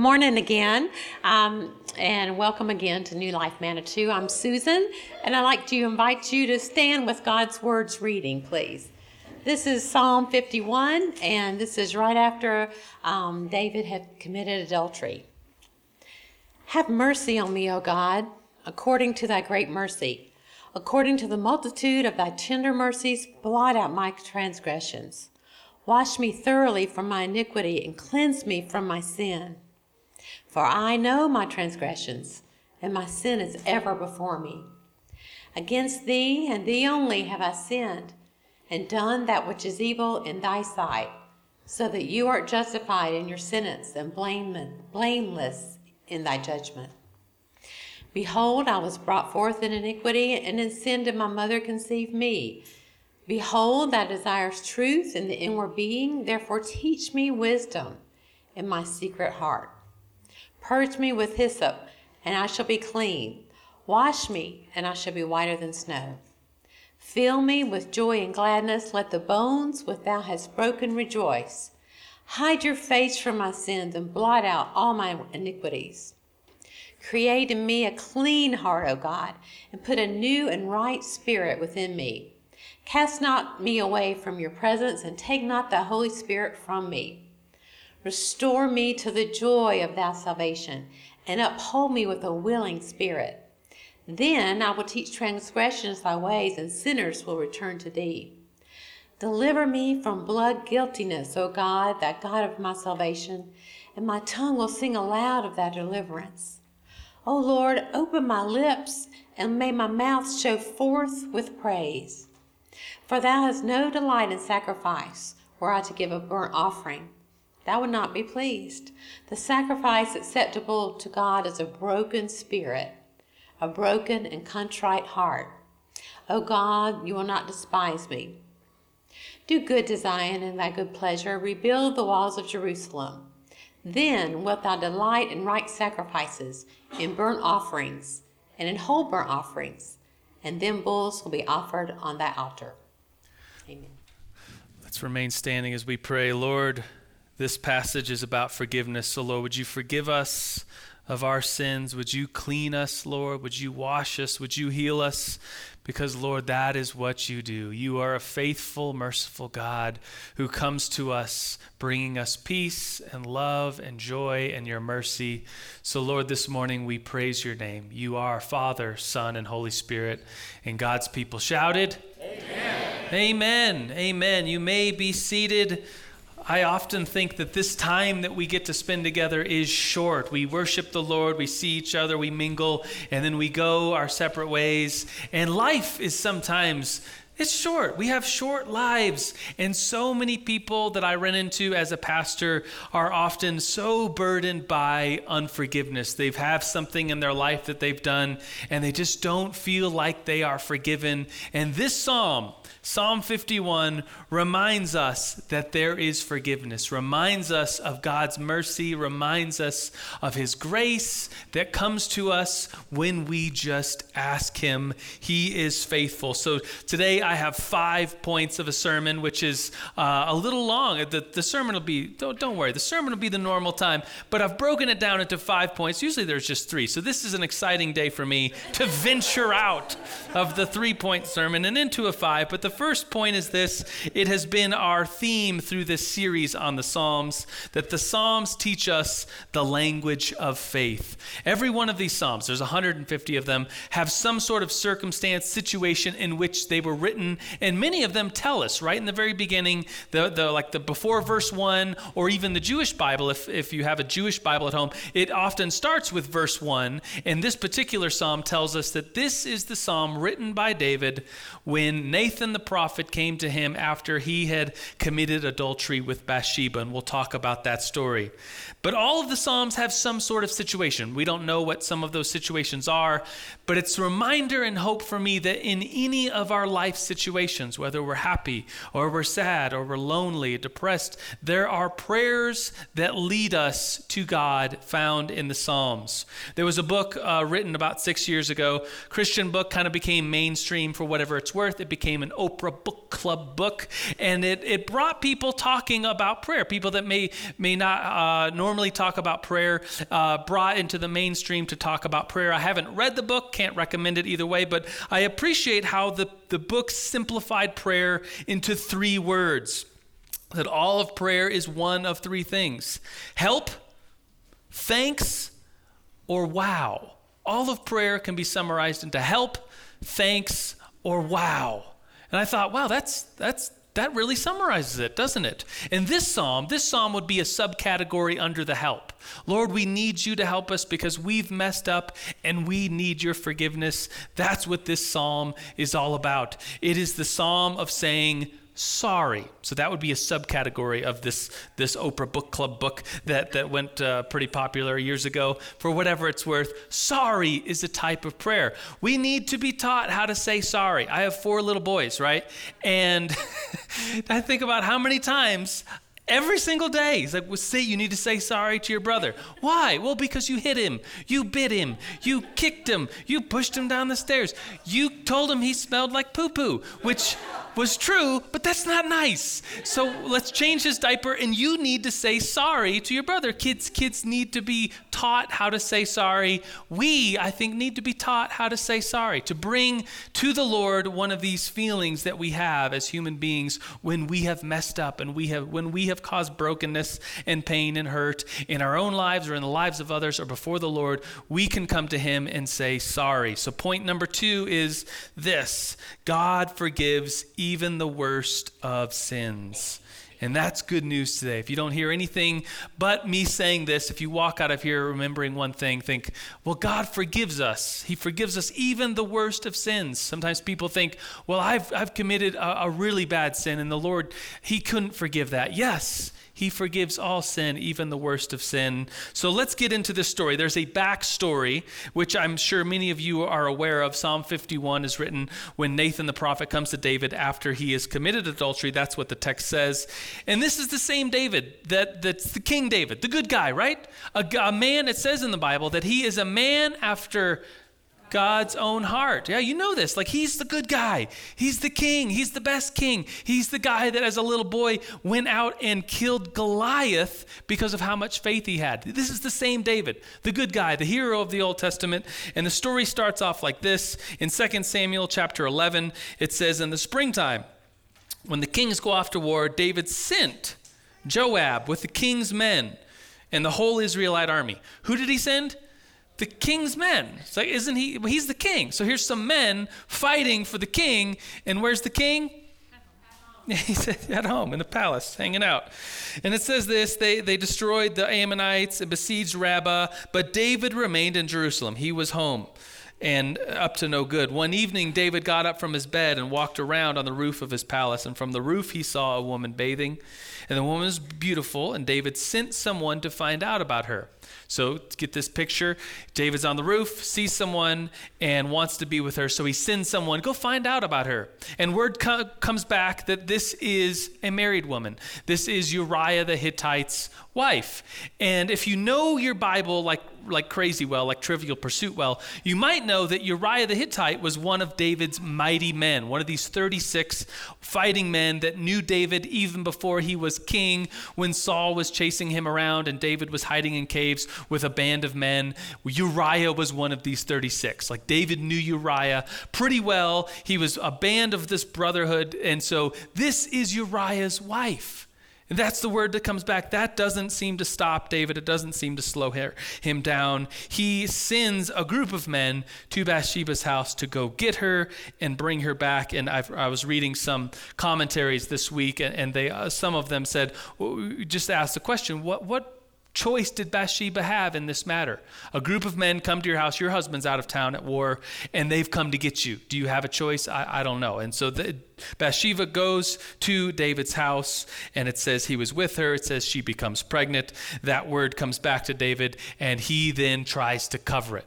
good morning again, um, and welcome again to New Life Manitou. I'm Susan, and I'd like to invite you to stand with God's words reading, please. This is Psalm 51, and this is right after um, David had committed adultery. Have mercy on me, O God, according to thy great mercy. According to the multitude of thy tender mercies, blot out my transgressions. Wash me thoroughly from my iniquity and cleanse me from my sin. For I know my transgressions, and my sin is ever before me. Against thee and thee only have I sinned, and done that which is evil in thy sight, so that you art justified in your sentence and blameless in thy judgment. Behold, I was brought forth in iniquity, and in sin did my mother conceive me. Behold, thou desirest truth in the inward being, therefore teach me wisdom in my secret heart. Purge me with hyssop, and I shall be clean. Wash me, and I shall be whiter than snow. Fill me with joy and gladness. Let the bones which thou hast broken rejoice. Hide your face from my sins and blot out all my iniquities. Create in me a clean heart, O God, and put a new and right spirit within me. Cast not me away from your presence, and take not the Holy Spirit from me. Restore me to the joy of thy salvation, and uphold me with a willing spirit. Then I will teach transgressions thy ways, and sinners will return to thee. Deliver me from blood guiltiness, O God, that God of my salvation, and my tongue will sing aloud of thy deliverance. O Lord, open my lips, and may my mouth show forth with praise. For thou hast no delight in sacrifice, were I to give a burnt offering. Thou would not be pleased. The sacrifice acceptable to God is a broken spirit, a broken and contrite heart. O God, you will not despise me. Do good to Zion in thy good pleasure. Rebuild the walls of Jerusalem. Then wilt thou delight in right sacrifices, in burnt offerings, and in whole burnt offerings, and then bulls will be offered on thy altar. Amen. Let's remain standing as we pray. Lord, this passage is about forgiveness. So, Lord, would you forgive us of our sins? Would you clean us, Lord? Would you wash us? Would you heal us? Because, Lord, that is what you do. You are a faithful, merciful God who comes to us, bringing us peace and love and joy and your mercy. So, Lord, this morning we praise your name. You are Father, Son, and Holy Spirit. And God's people shouted, Amen. Amen. Amen. You may be seated. I often think that this time that we get to spend together is short. We worship the Lord, we see each other, we mingle, and then we go our separate ways. And life is sometimes it's short. We have short lives. And so many people that I run into as a pastor are often so burdened by unforgiveness. They've had something in their life that they've done, and they just don't feel like they are forgiven. And this psalm, Psalm 51 reminds us that there is forgiveness, reminds us of God's mercy, reminds us of His grace that comes to us when we just ask Him. He is faithful. So today have five points of a sermon, which is uh, a little long. The, the sermon will be, don't, don't worry, the sermon will be the normal time, but I've broken it down into five points. Usually there's just three. So this is an exciting day for me to venture out of the three point sermon and into a five. But the first point is this it has been our theme through this series on the Psalms that the Psalms teach us the language of faith. Every one of these Psalms, there's 150 of them, have some sort of circumstance, situation in which they were written, and many of them tell us right in the very beginning, the, the like the before verse 1, or even the Jewish Bible, if, if you have a Jewish Bible at home, it often starts with verse 1. And this particular psalm tells us that this is the psalm written by David when Nathan the prophet came to him after he had committed adultery with Bathsheba. And we'll talk about that story. But all of the Psalms have some sort of situation. We don't know what some of those situations are, but it's a reminder and hope for me that in any of our life situations, whether we're happy or we're sad or we're lonely, depressed, there are prayers that lead us to God found in the Psalms. There was a book uh, written about six years ago. Christian book kind of became mainstream for whatever it's worth. It became an Oprah book club book, and it, it brought people talking about prayer. People that may may not uh, normally talk about prayer uh, brought into the mainstream to talk about prayer. I haven't read the book, can't recommend it either way, but I appreciate how the, the book simplified prayer into three words. That all of prayer is one of three things help, thanks, or wow. All of prayer can be summarized into help, thanks, or wow. And I thought, wow, that's that's that really summarizes it, doesn't it? In this psalm, this psalm would be a subcategory under the help. Lord, we need you to help us because we've messed up and we need your forgiveness. That's what this psalm is all about. It is the psalm of saying, sorry. So that would be a subcategory of this this Oprah Book Club book that that went uh, pretty popular years ago. For whatever it's worth, sorry is a type of prayer. We need to be taught how to say sorry. I have four little boys, right? And I think about how many times every single day. He's like, well, see, you need to say sorry to your brother. Why? Well, because you hit him, you bit him, you kicked him, you pushed him down the stairs, you told him he smelled like poo poo, which was true, but that's not nice. So let's change his diaper, and you need to say sorry to your brother. Kids, kids need to be taught how to say sorry. We, I think, need to be taught how to say sorry, to bring to the Lord one of these feelings that we have as human beings when we have messed up and we have when we have caused brokenness and pain and hurt in our own lives or in the lives of others or before the Lord. We can come to Him and say sorry. So point number two is this: God forgives even the worst of sins. And that's good news today. If you don't hear anything but me saying this, if you walk out of here remembering one thing, think, well, God forgives us. He forgives us even the worst of sins. Sometimes people think, well, I've, I've committed a, a really bad sin, and the Lord, He couldn't forgive that. Yes, he forgives all sin, even the worst of sin. So let's get into this story. There's a backstory, which I'm sure many of you are aware of. Psalm 51 is written when Nathan the prophet comes to David after he has committed adultery. That's what the text says. And this is the same David that, that's the King David, the good guy, right? A, a man, it says in the Bible that he is a man after God's own heart. Yeah, you know this. Like, he's the good guy. He's the king. He's the best king. He's the guy that, as a little boy, went out and killed Goliath because of how much faith he had. This is the same David, the good guy, the hero of the Old Testament. And the story starts off like this in 2 Samuel chapter 11. It says, In the springtime, when the kings go off to war, David sent Joab with the king's men and the whole Israelite army. Who did he send? The king's men. It's like, isn't he? Well, he's the king. So here's some men fighting for the king. And where's the king? He's at home in the palace, hanging out. And it says this they, they destroyed the Ammonites and besieged Rabbah, but David remained in Jerusalem. He was home and up to no good. One evening, David got up from his bed and walked around on the roof of his palace. And from the roof, he saw a woman bathing. And the woman was beautiful, and David sent someone to find out about her. So get this picture. David's on the roof, sees someone, and wants to be with her. So he sends someone, go find out about her. And word co- comes back that this is a married woman. This is Uriah the Hittite's wife. And if you know your Bible like like crazy well, like Trivial Pursuit well, you might know that Uriah the Hittite was one of David's mighty men, one of these 36 fighting men that knew David even before he was king, when Saul was chasing him around and David was hiding in caves with a band of men. Uriah was one of these 36. Like David knew Uriah pretty well. He was a band of this brotherhood. And so this is Uriah's wife. And that's the word that comes back. That doesn't seem to stop David. It doesn't seem to slow him down. He sends a group of men to Bathsheba's house to go get her and bring her back. And I've, i was reading some commentaries this week, and, they uh, some of them said, well, just ask the question, what what choice did Bathsheba have in this matter? A group of men come to your house, your husband's out of town at war, and they've come to get you. Do you have a choice? I, I don't know. And so the, Bathsheba goes to David's house, and it says he was with her. It says she becomes pregnant. That word comes back to David, and he then tries to cover it.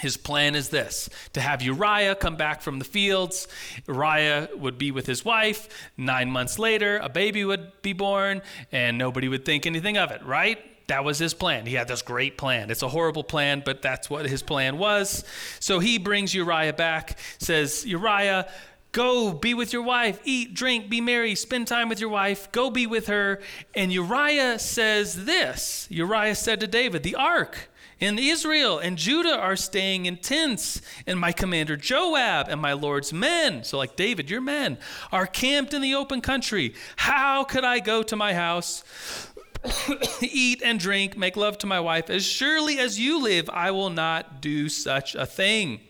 his plan is this to have Uriah come back from the fields. Uriah would be with his wife. Nine months later, a baby would be born, and nobody would think anything of it, right? That was his plan. He had this great plan. It's a horrible plan, but that's what his plan was. So he brings Uriah back, says, Uriah, Go be with your wife, eat, drink, be merry, spend time with your wife, go be with her. And Uriah says this Uriah said to David, The ark and Israel and Judah are staying in tents, and my commander Joab and my Lord's men, so like David, your men, are camped in the open country. How could I go to my house, eat and drink, make love to my wife? As surely as you live, I will not do such a thing.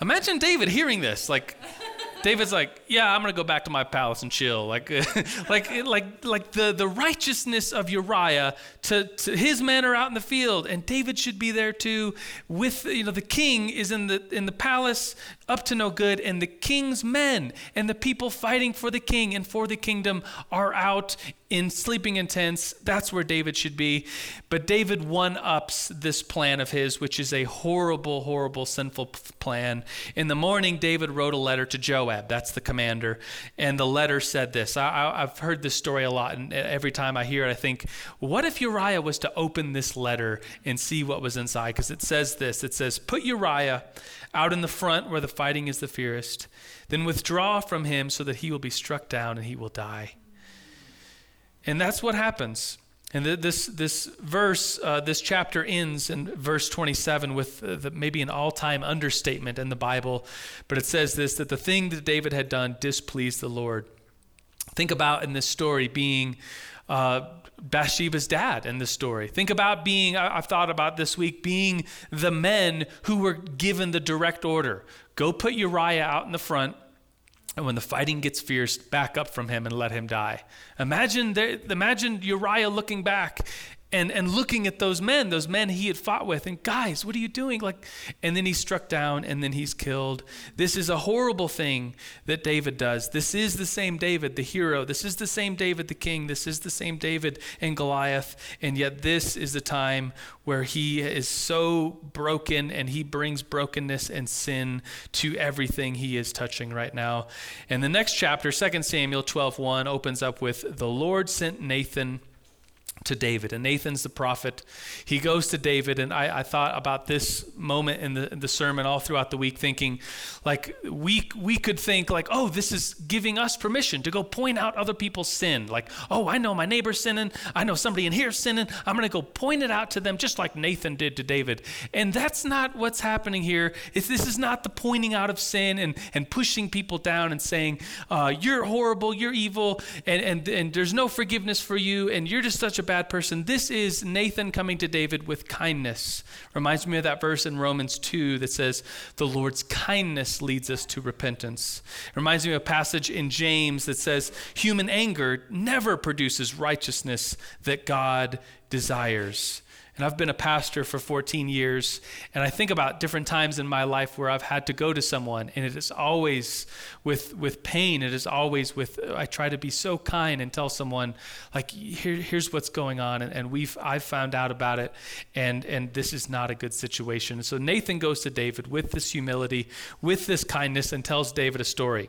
Imagine David hearing this, like, David's like, yeah, I'm gonna go back to my palace and chill. Like, like, like, like the, the righteousness of Uriah to, to his men are out in the field, and David should be there too. With you know, the king is in the in the palace, up to no good, and the king's men and the people fighting for the king and for the kingdom are out in sleeping in tents. That's where David should be. But David one ups this plan of his, which is a horrible, horrible, sinful plan. In the morning, David wrote a letter to Joab. That's the commander. And the letter said this I, have heard this story a lot, and every time I hear it, I think, what if Uriah was to open this letter and see what was inside? Because it says this it says, Put Uriah out in the front where the fighting is the fiercest, then withdraw from him so that he will be struck down and he will die. And that's what happens. And this, this verse, uh, this chapter ends in verse 27 with uh, the, maybe an all time understatement in the Bible. But it says this that the thing that David had done displeased the Lord. Think about in this story being uh, Bathsheba's dad in this story. Think about being, I've thought about this week, being the men who were given the direct order go put Uriah out in the front and when the fighting gets fierce, back up from him and let him die. Imagine, imagine Uriah looking back and, and looking at those men, those men he had fought with, and guys, what are you doing? Like, and then he's struck down and then he's killed. This is a horrible thing that David does. This is the same David, the hero. This is the same David, the king. This is the same David and Goliath. And yet, this is the time where he is so broken and he brings brokenness and sin to everything he is touching right now. And the next chapter, 2 Samuel 12 1, opens up with the Lord sent Nathan to David. And Nathan's the prophet. He goes to David, and I, I thought about this moment in the, in the sermon all throughout the week, thinking like we we could think like, oh, this is giving us permission to go point out other people's sin. Like, oh, I know my neighbor's sinning. I know somebody in here sinning. I'm going to go point it out to them, just like Nathan did to David. And that's not what's happening here. It's, this is not the pointing out of sin and and pushing people down and saying, uh, you're horrible, you're evil, and and and there's no forgiveness for you, and you're just such a bad person. This is Nathan coming to David with kindness. Reminds me of that verse in Romans 2 that says, The Lord's kindness leads us to repentance. Reminds me of a passage in James that says, Human anger never produces righteousness that God desires. And I've been a pastor for 14 years, and I think about different times in my life where I've had to go to someone, and it is always with with pain. It is always with I try to be so kind and tell someone like Here, here's what's going on, and, and we've I've found out about it, and and this is not a good situation. so Nathan goes to David with this humility, with this kindness, and tells David a story.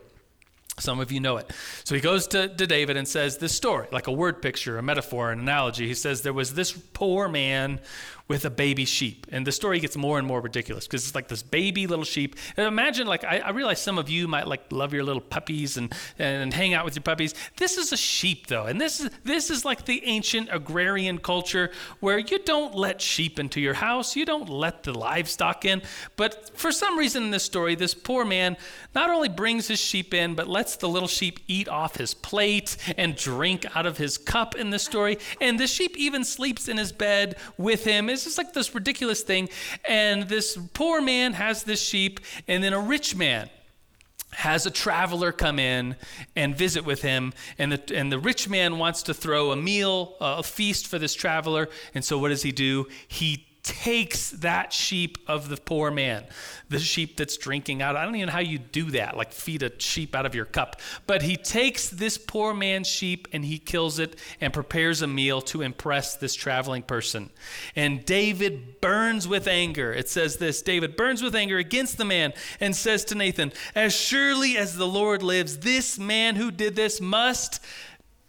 Some of you know it. So he goes to, to David and says this story, like a word picture, a metaphor, an analogy. He says, There was this poor man with a baby sheep. And the story gets more and more ridiculous because it's like this baby little sheep. And imagine, like, I, I, realize some of you might like love your little puppies and, and hang out with your puppies. This is a sheep, though. And this is, this is like the ancient agrarian culture where you don't let sheep into your house, you don't let the livestock in. But for some reason in this story, this poor man not only brings his sheep in, but lets the little sheep eat off his plate and drink out of his cup in this story. And the sheep even sleeps in his bed with him it's just like this ridiculous thing. And this poor man has this sheep, and then a rich man has a traveler come in and visit with him and the, and the rich man wants to throw a meal a feast for this traveler and so what does he do he takes that sheep of the poor man, the sheep that's drinking out. I don't even know how you do that, like feed a sheep out of your cup. But he takes this poor man's sheep and he kills it and prepares a meal to impress this traveling person. And David burns with anger. It says this David burns with anger against the man and says to Nathan, As surely as the Lord lives, this man who did this must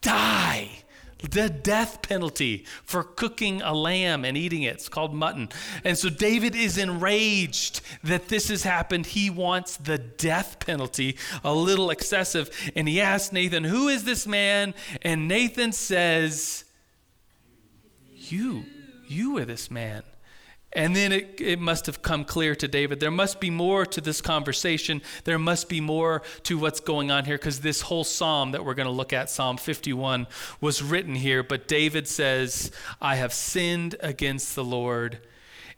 die the death penalty for cooking a lamb and eating it. It's called mutton. And so David is enraged that this has happened. He wants the death penalty, a little excessive. And he asks Nathan, Who is this man? And Nathan says, You, you are this man. And then it, it must have come clear to David there must be more to this conversation. There must be more to what's going on here because this whole psalm that we're going to look at, Psalm 51, was written here. But David says, I have sinned against the Lord.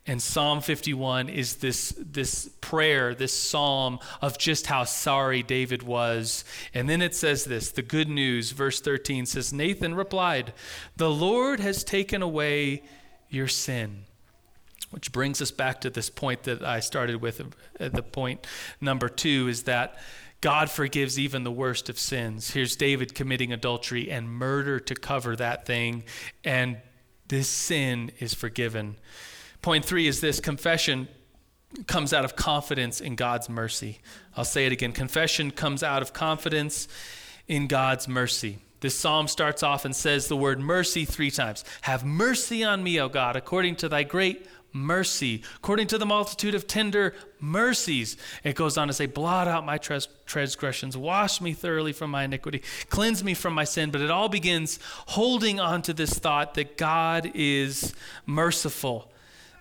And Psalm 51 is this, this prayer, this psalm of just how sorry David was. And then it says this the good news, verse 13 says, Nathan replied, The Lord has taken away your sin which brings us back to this point that I started with. Uh, the point number two is that God forgives even the worst of sins. Here's David committing adultery and murder to cover that thing, and this sin is forgiven. Point three is this confession comes out of confidence in God's mercy. I'll say it again confession comes out of confidence in God's mercy. This psalm starts off and says the word mercy three times. Have mercy on me, O God, according to thy great mercy, according to the multitude of tender mercies. It goes on to say, blot out my transgressions, wash me thoroughly from my iniquity, cleanse me from my sin. But it all begins holding on to this thought that God is merciful.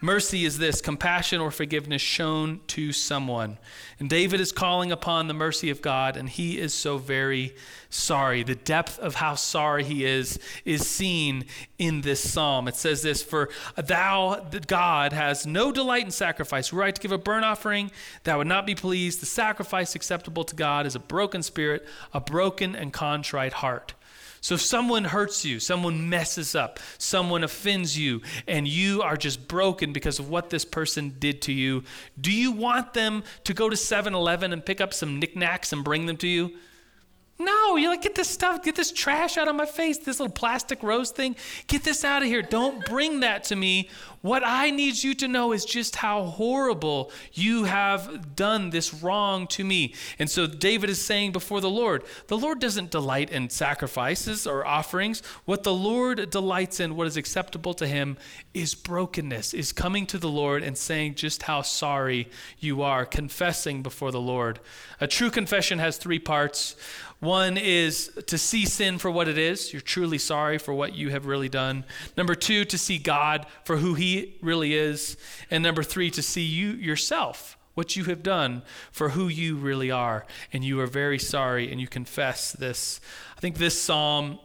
Mercy is this compassion or forgiveness shown to someone. And David is calling upon the mercy of God, and he is so very sorry. The depth of how sorry he is is seen in this psalm. It says this For thou, God, has no delight in sacrifice. Right to give a burnt offering that would not be pleased. The sacrifice acceptable to God is a broken spirit, a broken and contrite heart. So if someone hurts you, someone messes up, someone offends you, and you are just broken because of what this person did to you, do you want them to go to 7 Eleven and pick up some knickknacks and bring them to you? No, you're like, get this stuff, get this trash out of my face, this little plastic rose thing. Get this out of here. Don't bring that to me. What I need you to know is just how horrible you have done this wrong to me. And so David is saying before the Lord, the Lord doesn't delight in sacrifices or offerings. What the Lord delights in, what is acceptable to him, is brokenness, is coming to the Lord and saying just how sorry you are, confessing before the Lord. A true confession has three parts. One is to see sin for what it is. You're truly sorry for what you have really done. Number two, to see God for who He really is. And number three, to see you yourself, what you have done for who you really are. And you are very sorry and you confess this. I think this psalm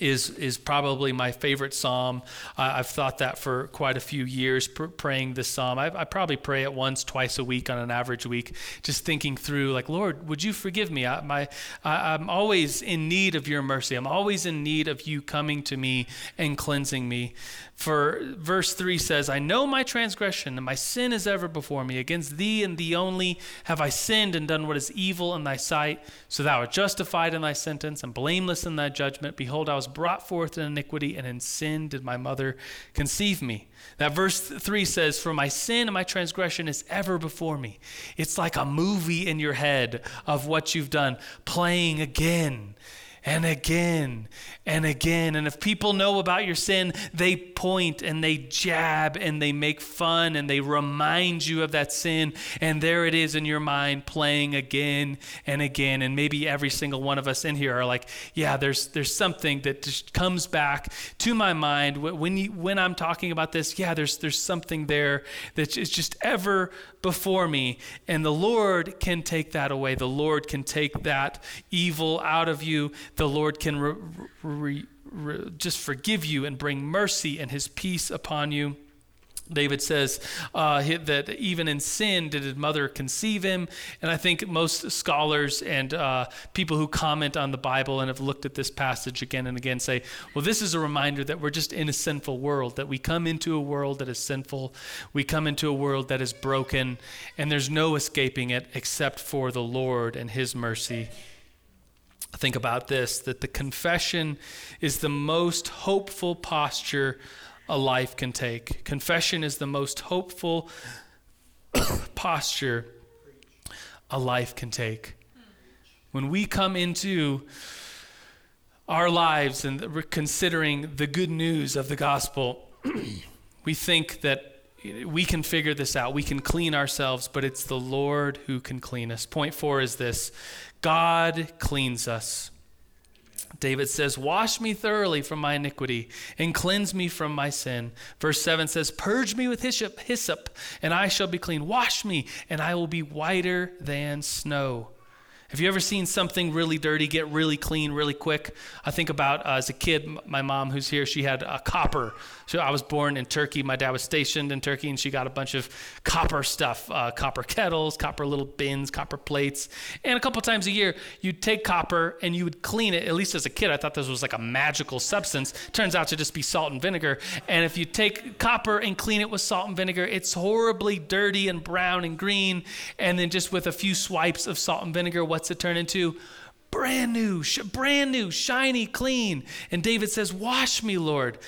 is is probably my favorite psalm. Uh, I've thought that for quite a few years, pr- praying this psalm. I, I, probably pray it once, twice a week on an average week, just thinking through, like, Lord, would you forgive me? I, my, I, I'm always in need of your mercy. I'm always in need of you coming to me and cleansing me. For verse 3 says, I know my transgression, and my sin is ever before me. Against thee and thee only have I sinned and done what is evil in thy sight. So thou art justified in thy sentence and blameless in thy judgment. Behold, I was brought forth in iniquity, and in sin did my mother conceive me. That verse 3 says, For my sin and my transgression is ever before me. It's like a movie in your head of what you've done, playing again and again and again. And if people know about your sin, they point and they jab and they make fun and they remind you of that sin. And there it is in your mind playing again and again. And maybe every single one of us in here are like, yeah, there's, there's something that just comes back to my mind when, you, when I'm talking about this. Yeah, there's, there's something there that is just ever before me. And the Lord can take that away. The Lord can take that evil out of you. The Lord can re- re- re- just forgive you and bring mercy and his peace upon you. David says uh, that even in sin did his mother conceive him. And I think most scholars and uh, people who comment on the Bible and have looked at this passage again and again say, well, this is a reminder that we're just in a sinful world, that we come into a world that is sinful. We come into a world that is broken, and there's no escaping it except for the Lord and his mercy. Think about this that the confession is the most hopeful posture a life can take. Confession is the most hopeful posture a life can take. When we come into our lives and considering the good news of the gospel, we think that we can figure this out. We can clean ourselves, but it's the Lord who can clean us. Point four is this God cleans us. David says, Wash me thoroughly from my iniquity and cleanse me from my sin. Verse 7 says, Purge me with hyssop, hyssop, and I shall be clean. Wash me, and I will be whiter than snow. Have you ever seen something really dirty get really clean really quick? I think about uh, as a kid, my mom, who's here, she had a copper. So I was born in Turkey. My dad was stationed in Turkey, and she got a bunch of copper stuff uh, copper kettles, copper little bins, copper plates. And a couple times a year, you'd take copper and you would clean it. At least as a kid, I thought this was like a magical substance. Turns out to just be salt and vinegar. And if you take copper and clean it with salt and vinegar, it's horribly dirty and brown and green. And then just with a few swipes of salt and vinegar, what's it turn into? Brand new, brand new, shiny, clean. And David says, Wash me, Lord.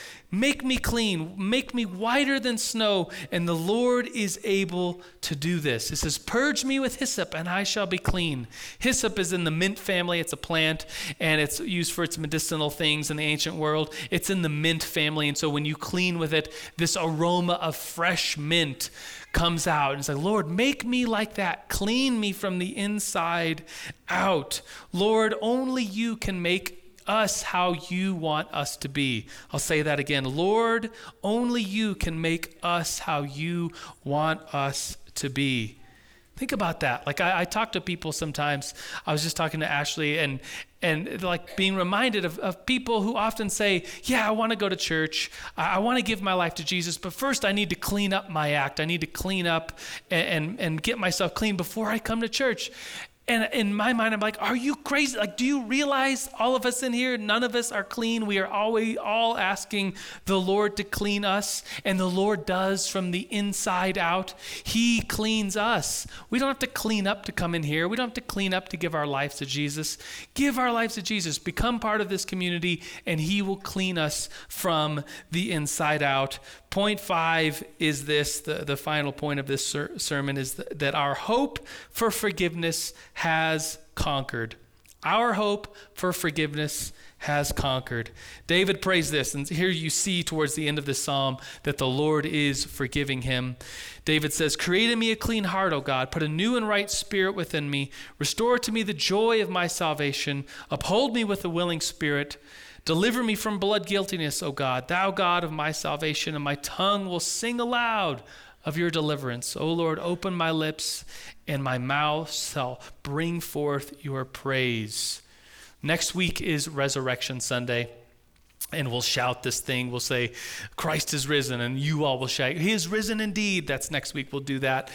Make me clean. Make me whiter than snow. And the Lord is able to do this. It says, Purge me with hyssop, and I shall be clean. Hyssop is in the mint family. It's a plant, and it's used for its medicinal things in the ancient world. It's in the mint family. And so when you clean with it, this aroma of fresh mint comes out and like, Lord, make me like that. Clean me from the inside out. Lord, only you can make us how you want us to be. I'll say that again. Lord, only you can make us how you want us to be. Think about that. Like I, I, talk to people sometimes. I was just talking to Ashley and and like being reminded of, of people who often say, Yeah, I want to go to church. I, I want to give my life to Jesus, but first I need to clean up my act. I need to clean up and, and, and get myself clean before I come to church. And in my mind, I'm like, are you crazy? Like, do you realize all of us in here, none of us are clean? We are always all asking the Lord to clean us, and the Lord does from the inside out. He cleans us. We don't have to clean up to come in here. We don't have to clean up to give our lives to Jesus. Give our lives to Jesus. Become part of this community, and He will clean us from the inside out. Point five is this the, the final point of this ser- sermon is th- that our hope for forgiveness has conquered. Our hope for forgiveness has conquered. David prays this, and here you see towards the end of this psalm that the Lord is forgiving him. David says, Create in me a clean heart, O God. Put a new and right spirit within me. Restore to me the joy of my salvation. Uphold me with a willing spirit. Deliver me from blood guiltiness, O God, thou God of my salvation, and my tongue will sing aloud of your deliverance. O Lord, open my lips, and my mouth shall bring forth your praise. Next week is Resurrection Sunday. And we'll shout this thing. We'll say, Christ is risen. And you all will shout, He is risen indeed. That's next week. We'll do that.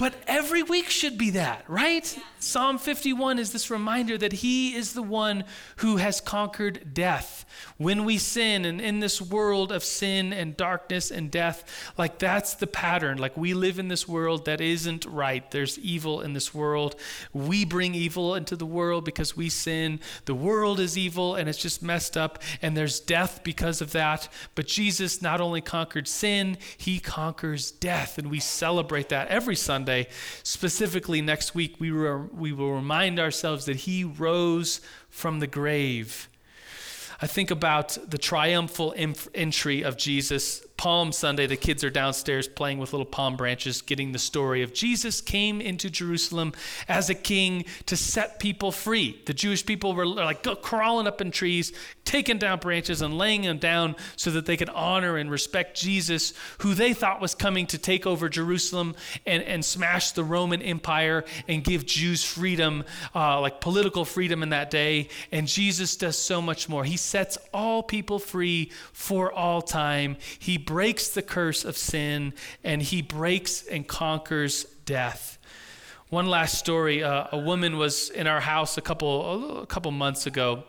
But every week should be that, right? Psalm 51 is this reminder that He is the one who has conquered death. When we sin and in this world of sin and darkness and death, like that's the pattern. Like we live in this world that isn't right. There's evil in this world. We bring evil into the world because we sin. The world is evil and it's just messed up, and there's death because of that. But Jesus not only conquered sin, He conquers death, and we celebrate that every Sunday. Specifically, next week, we were we will remind ourselves that he rose from the grave. I think about the triumphal entry of Jesus Palm Sunday, the kids are downstairs playing with little palm branches, getting the story of Jesus came into Jerusalem as a king to set people free. The Jewish people were like crawling up in trees, taking down branches and laying them down so that they could honor and respect Jesus, who they thought was coming to take over Jerusalem and, and smash the Roman Empire and give Jews freedom, uh, like political freedom in that day. And Jesus does so much more. He sets all people free for all time. He breaks the curse of sin and he breaks and conquers death. One last story uh, a woman was in our house a couple, a couple months ago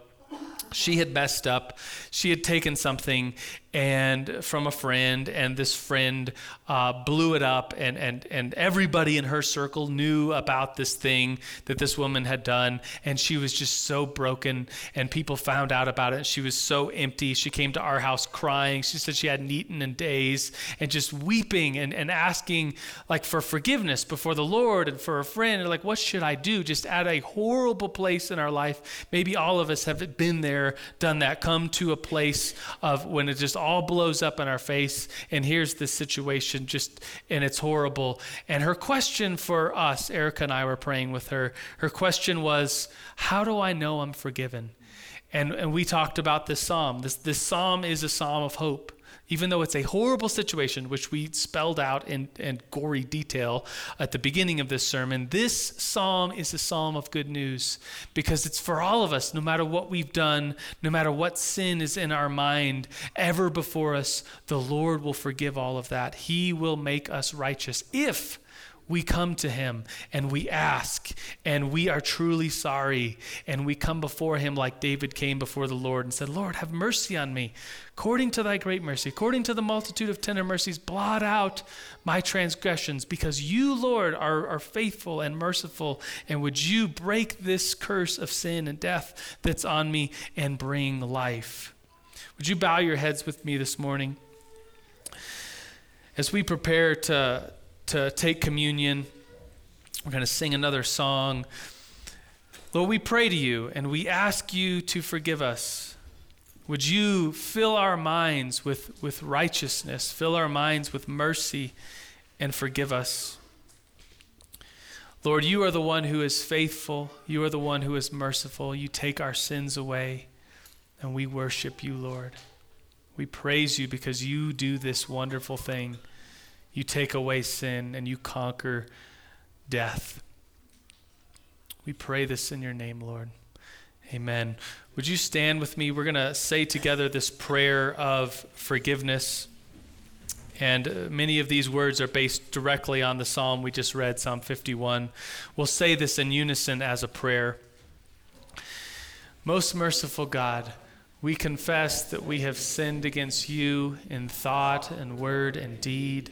she had messed up. She had taken something and from a friend, and this friend uh, blew it up, and, and, and everybody in her circle knew about this thing that this woman had done, and she was just so broken, and people found out about it. She was so empty. She came to our house crying. She said she hadn't eaten in days, and just weeping and, and asking like for forgiveness before the Lord and for a friend. And like, what should I do? Just at a horrible place in our life. Maybe all of us have been there, done that, come to a place of when it just all blows up in our face and here's the situation just and it's horrible. And her question for us erica and i were praying with her her question was how do i know i'm forgiven? And, and we talked about this psalm. This, this psalm is a psalm of hope even though it's a horrible situation, which we spelled out in, in gory detail at the beginning of this sermon, this psalm is a psalm of good news because it's for all of us, no matter what we've done, no matter what sin is in our mind ever before us, the Lord will forgive all of that. He will make us righteous if we come to him and we ask and we are truly sorry and we come before him like David came before the Lord and said, Lord, have mercy on me. According to thy great mercy, according to the multitude of tender mercies, blot out my transgressions because you, Lord, are, are faithful and merciful. And would you break this curse of sin and death that's on me and bring life? Would you bow your heads with me this morning? As we prepare to to take communion. We're going to sing another song. Lord, we pray to you and we ask you to forgive us. Would you fill our minds with, with righteousness, fill our minds with mercy, and forgive us? Lord, you are the one who is faithful. You are the one who is merciful. You take our sins away, and we worship you, Lord. We praise you because you do this wonderful thing. You take away sin and you conquer death. We pray this in your name, Lord. Amen. Would you stand with me? We're going to say together this prayer of forgiveness. And uh, many of these words are based directly on the psalm we just read, Psalm 51. We'll say this in unison as a prayer. Most merciful God, we confess that we have sinned against you in thought and word and deed